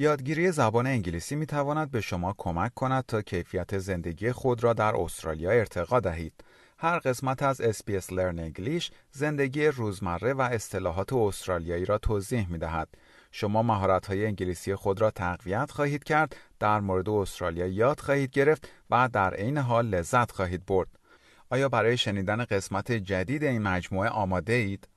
یادگیری زبان انگلیسی می تواند به شما کمک کند تا کیفیت زندگی خود را در استرالیا ارتقا دهید. هر قسمت از SBS Learn English زندگی روزمره و اصطلاحات استرالیایی را توضیح می دهد. شما مهارت های انگلیسی خود را تقویت خواهید کرد، در مورد استرالیا یاد خواهید گرفت و در عین حال لذت خواهید برد. آیا برای شنیدن قسمت جدید این مجموعه آماده اید؟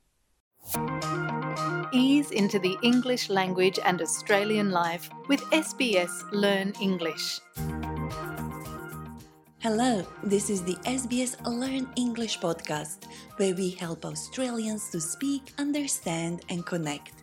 Ease into the English language and Australian life with SBS Learn English. Hello, this is the SBS Learn English podcast, where we help Australians to speak, understand, and connect.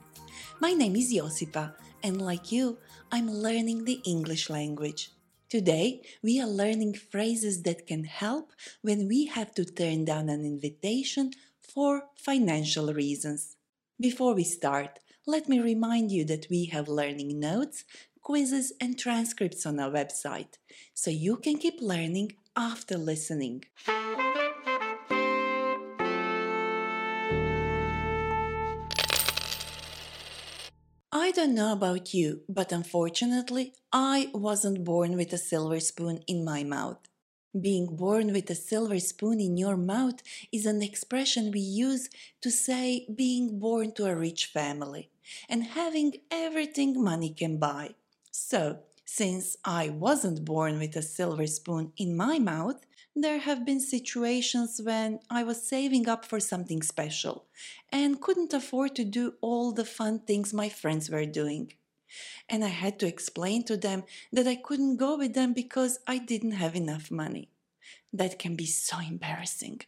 My name is Josipa, and like you, I'm learning the English language. Today, we are learning phrases that can help when we have to turn down an invitation for financial reasons. Before we start, let me remind you that we have learning notes, quizzes, and transcripts on our website, so you can keep learning after listening. I don't know about you, but unfortunately, I wasn't born with a silver spoon in my mouth. Being born with a silver spoon in your mouth is an expression we use to say being born to a rich family and having everything money can buy. So, since I wasn't born with a silver spoon in my mouth, there have been situations when I was saving up for something special and couldn't afford to do all the fun things my friends were doing. And I had to explain to them that I couldn't go with them because I didn't have enough money. That can be so embarrassing.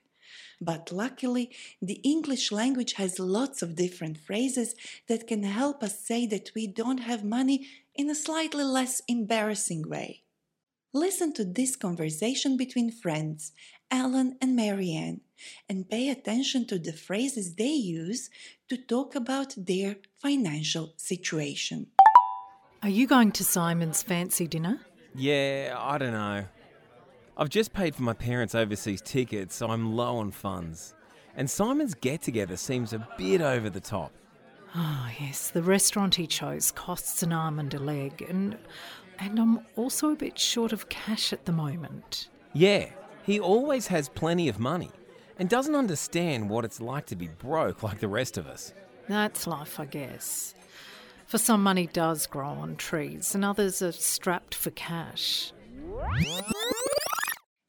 But luckily, the English language has lots of different phrases that can help us say that we don't have money in a slightly less embarrassing way. Listen to this conversation between friends, Alan and Marianne, and pay attention to the phrases they use to talk about their financial situation. Are you going to Simon's fancy dinner? Yeah, I don't know. I've just paid for my parents' overseas tickets, so I'm low on funds. And Simon's get together seems a bit over the top. Oh, yes, the restaurant he chose costs an arm and a leg, and, and I'm also a bit short of cash at the moment. Yeah, he always has plenty of money and doesn't understand what it's like to be broke like the rest of us. That's life, I guess. For some, money does grow on trees, and others are strapped for cash.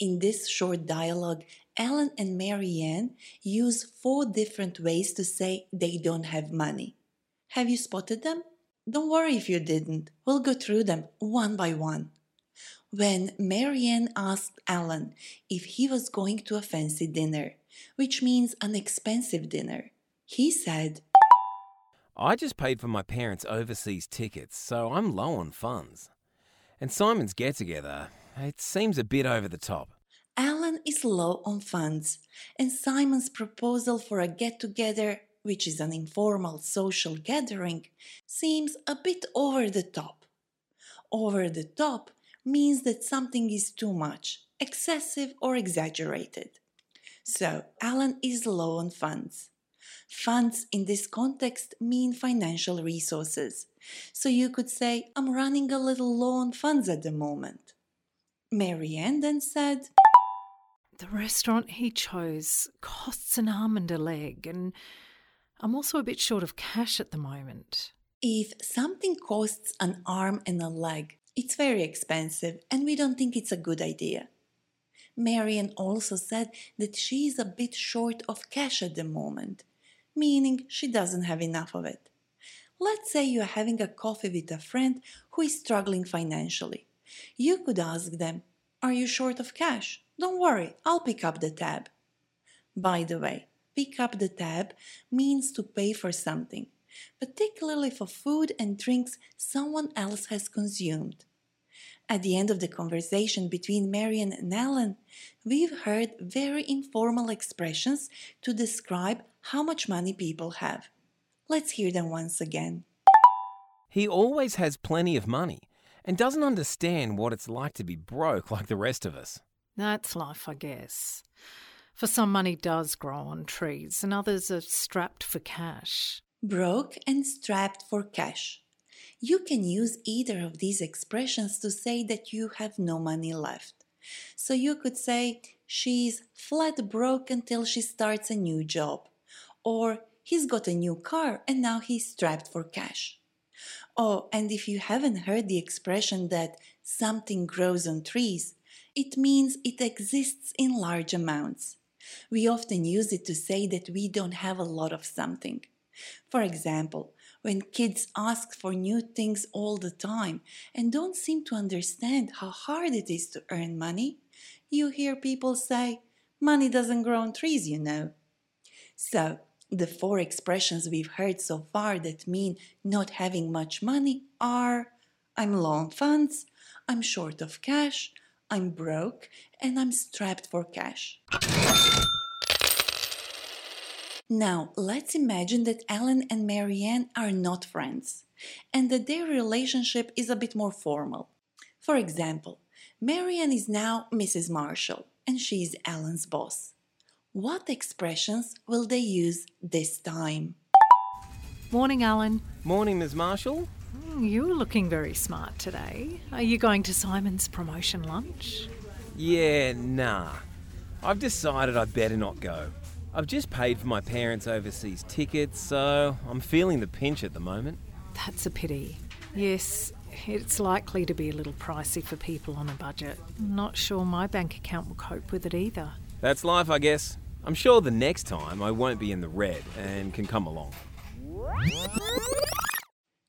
In this short dialogue, Alan and Marianne use four different ways to say they don't have money. Have you spotted them? Don't worry if you didn't. We'll go through them one by one. When Marianne asked Alan if he was going to a fancy dinner, which means an expensive dinner, he said, I just paid for my parents' overseas tickets, so I'm low on funds. And Simon's get together, it seems a bit over the top. Alan is low on funds, and Simon's proposal for a get together, which is an informal social gathering, seems a bit over the top. Over the top means that something is too much, excessive, or exaggerated. So, Alan is low on funds. Funds in this context mean financial resources. So you could say, I'm running a little low on funds at the moment. Marianne then said, The restaurant he chose costs an arm and a leg, and I'm also a bit short of cash at the moment. If something costs an arm and a leg, it's very expensive and we don't think it's a good idea. Marian also said that she is a bit short of cash at the moment, meaning she doesn't have enough of it. Let's say you are having a coffee with a friend who is struggling financially. You could ask them, Are you short of cash? Don't worry, I'll pick up the tab. By the way, pick up the tab means to pay for something, particularly for food and drinks someone else has consumed. At the end of the conversation between Marian and Alan, we've heard very informal expressions to describe how much money people have. Let's hear them once again. He always has plenty of money and doesn't understand what it's like to be broke like the rest of us. That's life, I guess. For some, money does grow on trees, and others are strapped for cash. Broke and strapped for cash. You can use either of these expressions to say that you have no money left. So you could say, she's flat broke until she starts a new job, or he's got a new car and now he's strapped for cash. Oh, and if you haven't heard the expression that something grows on trees, it means it exists in large amounts. We often use it to say that we don't have a lot of something. For example, when kids ask for new things all the time and don't seem to understand how hard it is to earn money, you hear people say, Money doesn't grow on trees, you know. So, the four expressions we've heard so far that mean not having much money are I'm low on funds, I'm short of cash, I'm broke, and I'm strapped for cash. Now, let's imagine that Alan and Marianne are not friends and that their relationship is a bit more formal. For example, Marianne is now Mrs. Marshall and she is Alan's boss. What expressions will they use this time? Morning, Alan. Morning, Ms. Marshall. Mm, You're looking very smart today. Are you going to Simon's promotion lunch? Yeah, nah. I've decided I'd better not go. I've just paid for my parents' overseas tickets, so I'm feeling the pinch at the moment. That's a pity. Yes, it's likely to be a little pricey for people on a budget. Not sure my bank account will cope with it either. That's life, I guess. I'm sure the next time I won't be in the red and can come along.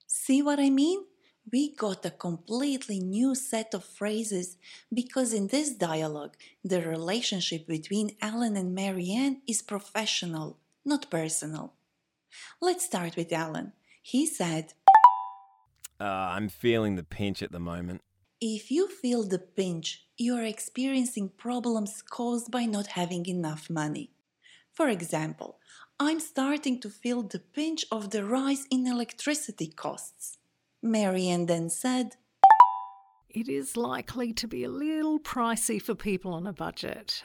See what I mean? We got a completely new set of phrases because in this dialogue, the relationship between Alan and Marianne is professional, not personal. Let's start with Alan. He said, Uh, I'm feeling the pinch at the moment. If you feel the pinch, you are experiencing problems caused by not having enough money. For example, I'm starting to feel the pinch of the rise in electricity costs. Marianne then said, It is likely to be a little pricey for people on a budget.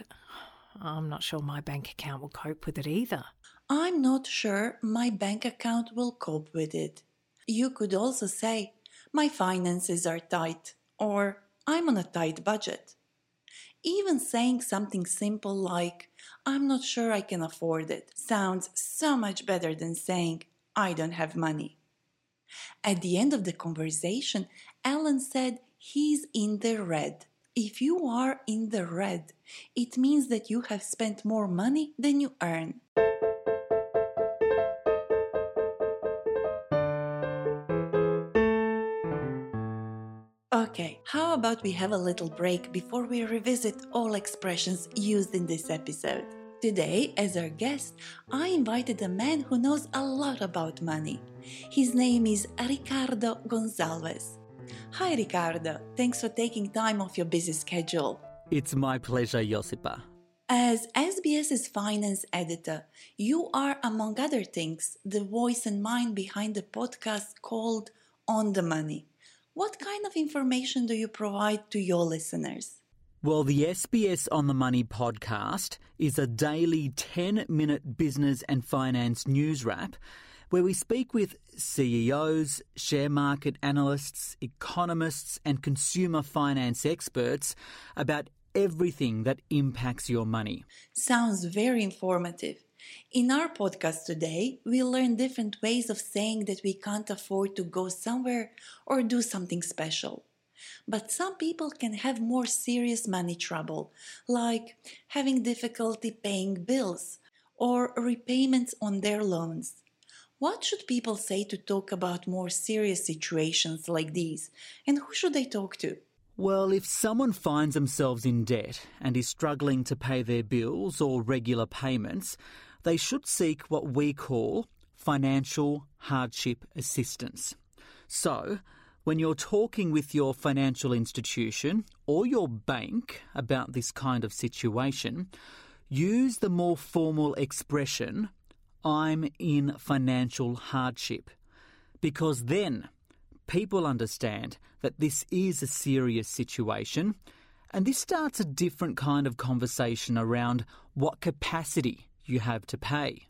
I'm not sure my bank account will cope with it either. I'm not sure my bank account will cope with it. You could also say, My finances are tight, or I'm on a tight budget. Even saying something simple like, I'm not sure I can afford it, sounds so much better than saying, I don't have money. At the end of the conversation, Alan said he's in the red. If you are in the red, it means that you have spent more money than you earn. Okay, how about we have a little break before we revisit all expressions used in this episode? Today, as our guest, I invited a man who knows a lot about money. His name is Ricardo Gonçalves. Hi, Ricardo. Thanks for taking time off your busy schedule. It's my pleasure, Josipa. As SBS's finance editor, you are, among other things, the voice and mind behind the podcast called On the Money. What kind of information do you provide to your listeners? Well, the SBS On the Money podcast is a daily 10 minute business and finance news wrap where we speak with CEOs, share market analysts, economists, and consumer finance experts about everything that impacts your money. Sounds very informative. In our podcast today, we learn different ways of saying that we can't afford to go somewhere or do something special. But some people can have more serious money trouble, like having difficulty paying bills or repayments on their loans. What should people say to talk about more serious situations like these, and who should they talk to? Well, if someone finds themselves in debt and is struggling to pay their bills or regular payments, they should seek what we call financial hardship assistance. So, when you're talking with your financial institution or your bank about this kind of situation, use the more formal expression, I'm in financial hardship, because then people understand that this is a serious situation and this starts a different kind of conversation around what capacity you have to pay.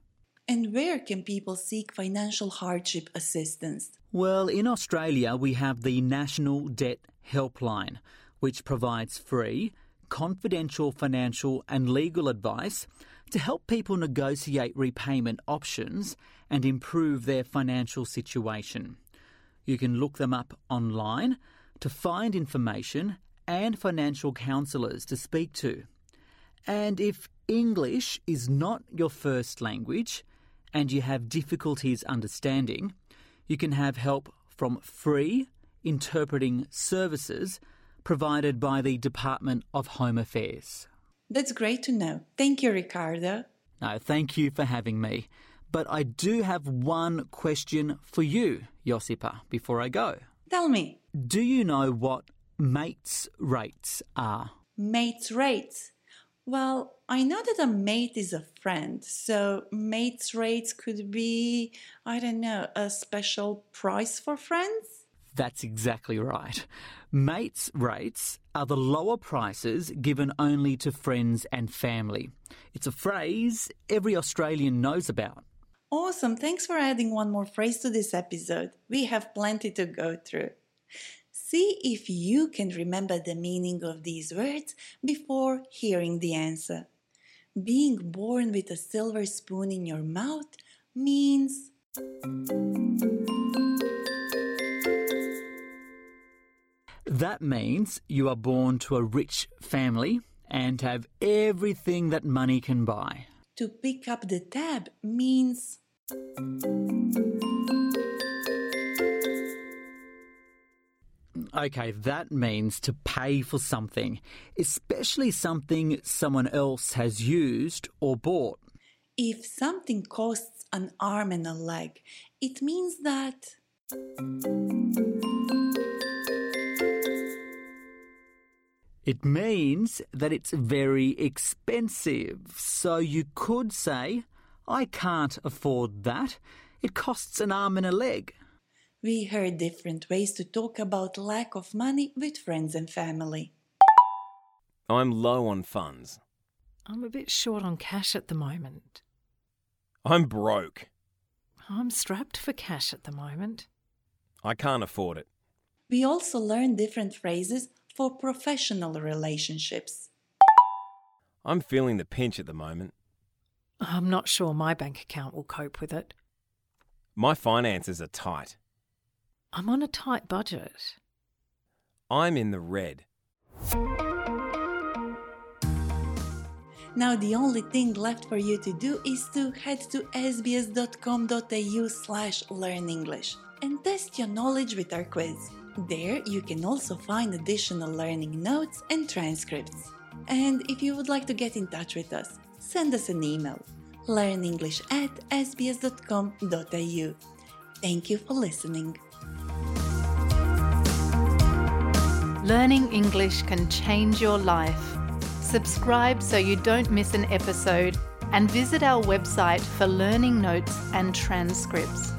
And where can people seek financial hardship assistance? Well, in Australia, we have the National Debt Helpline, which provides free, confidential financial and legal advice to help people negotiate repayment options and improve their financial situation. You can look them up online to find information and financial counsellors to speak to. And if English is not your first language and you have difficulties understanding, you can have help from free interpreting services provided by the Department of Home Affairs. That's great to know. Thank you, Ricardo. No, thank you for having me. But I do have one question for you, Josipa, before I go. Tell me, Do you know what mates rates are? mates rates. Well, I know that a mate is a friend, so mates rates could be, I don't know, a special price for friends? That's exactly right. Mates rates are the lower prices given only to friends and family. It's a phrase every Australian knows about. Awesome, thanks for adding one more phrase to this episode. We have plenty to go through. See if you can remember the meaning of these words before hearing the answer. Being born with a silver spoon in your mouth means That means you are born to a rich family and have everything that money can buy. to pick up the tab means Okay, that means to pay for something, especially something someone else has used or bought. if something costs an arm and a leg, it means that It means that it's very expensive. So you could say, I can't afford that. It costs an arm and a leg. We heard different ways to talk about lack of money with friends and family. I'm low on funds. I'm a bit short on cash at the moment. I'm broke. I'm strapped for cash at the moment. I can't afford it. We also learned different phrases for professional relationships. I'm feeling the pinch at the moment. I'm not sure my bank account will cope with it. My finances are tight. I'm on a tight budget. I'm in the red. Now the only thing left for you to do is to head to sbs.com.au slash learnenglish and test your knowledge with our quiz. There you can also find additional learning notes and transcripts. And if you would like to get in touch with us, send us an email learnenglish at sbs.com.au. Thank you for listening. Learning English can change your life. Subscribe so you don't miss an episode and visit our website for learning notes and transcripts.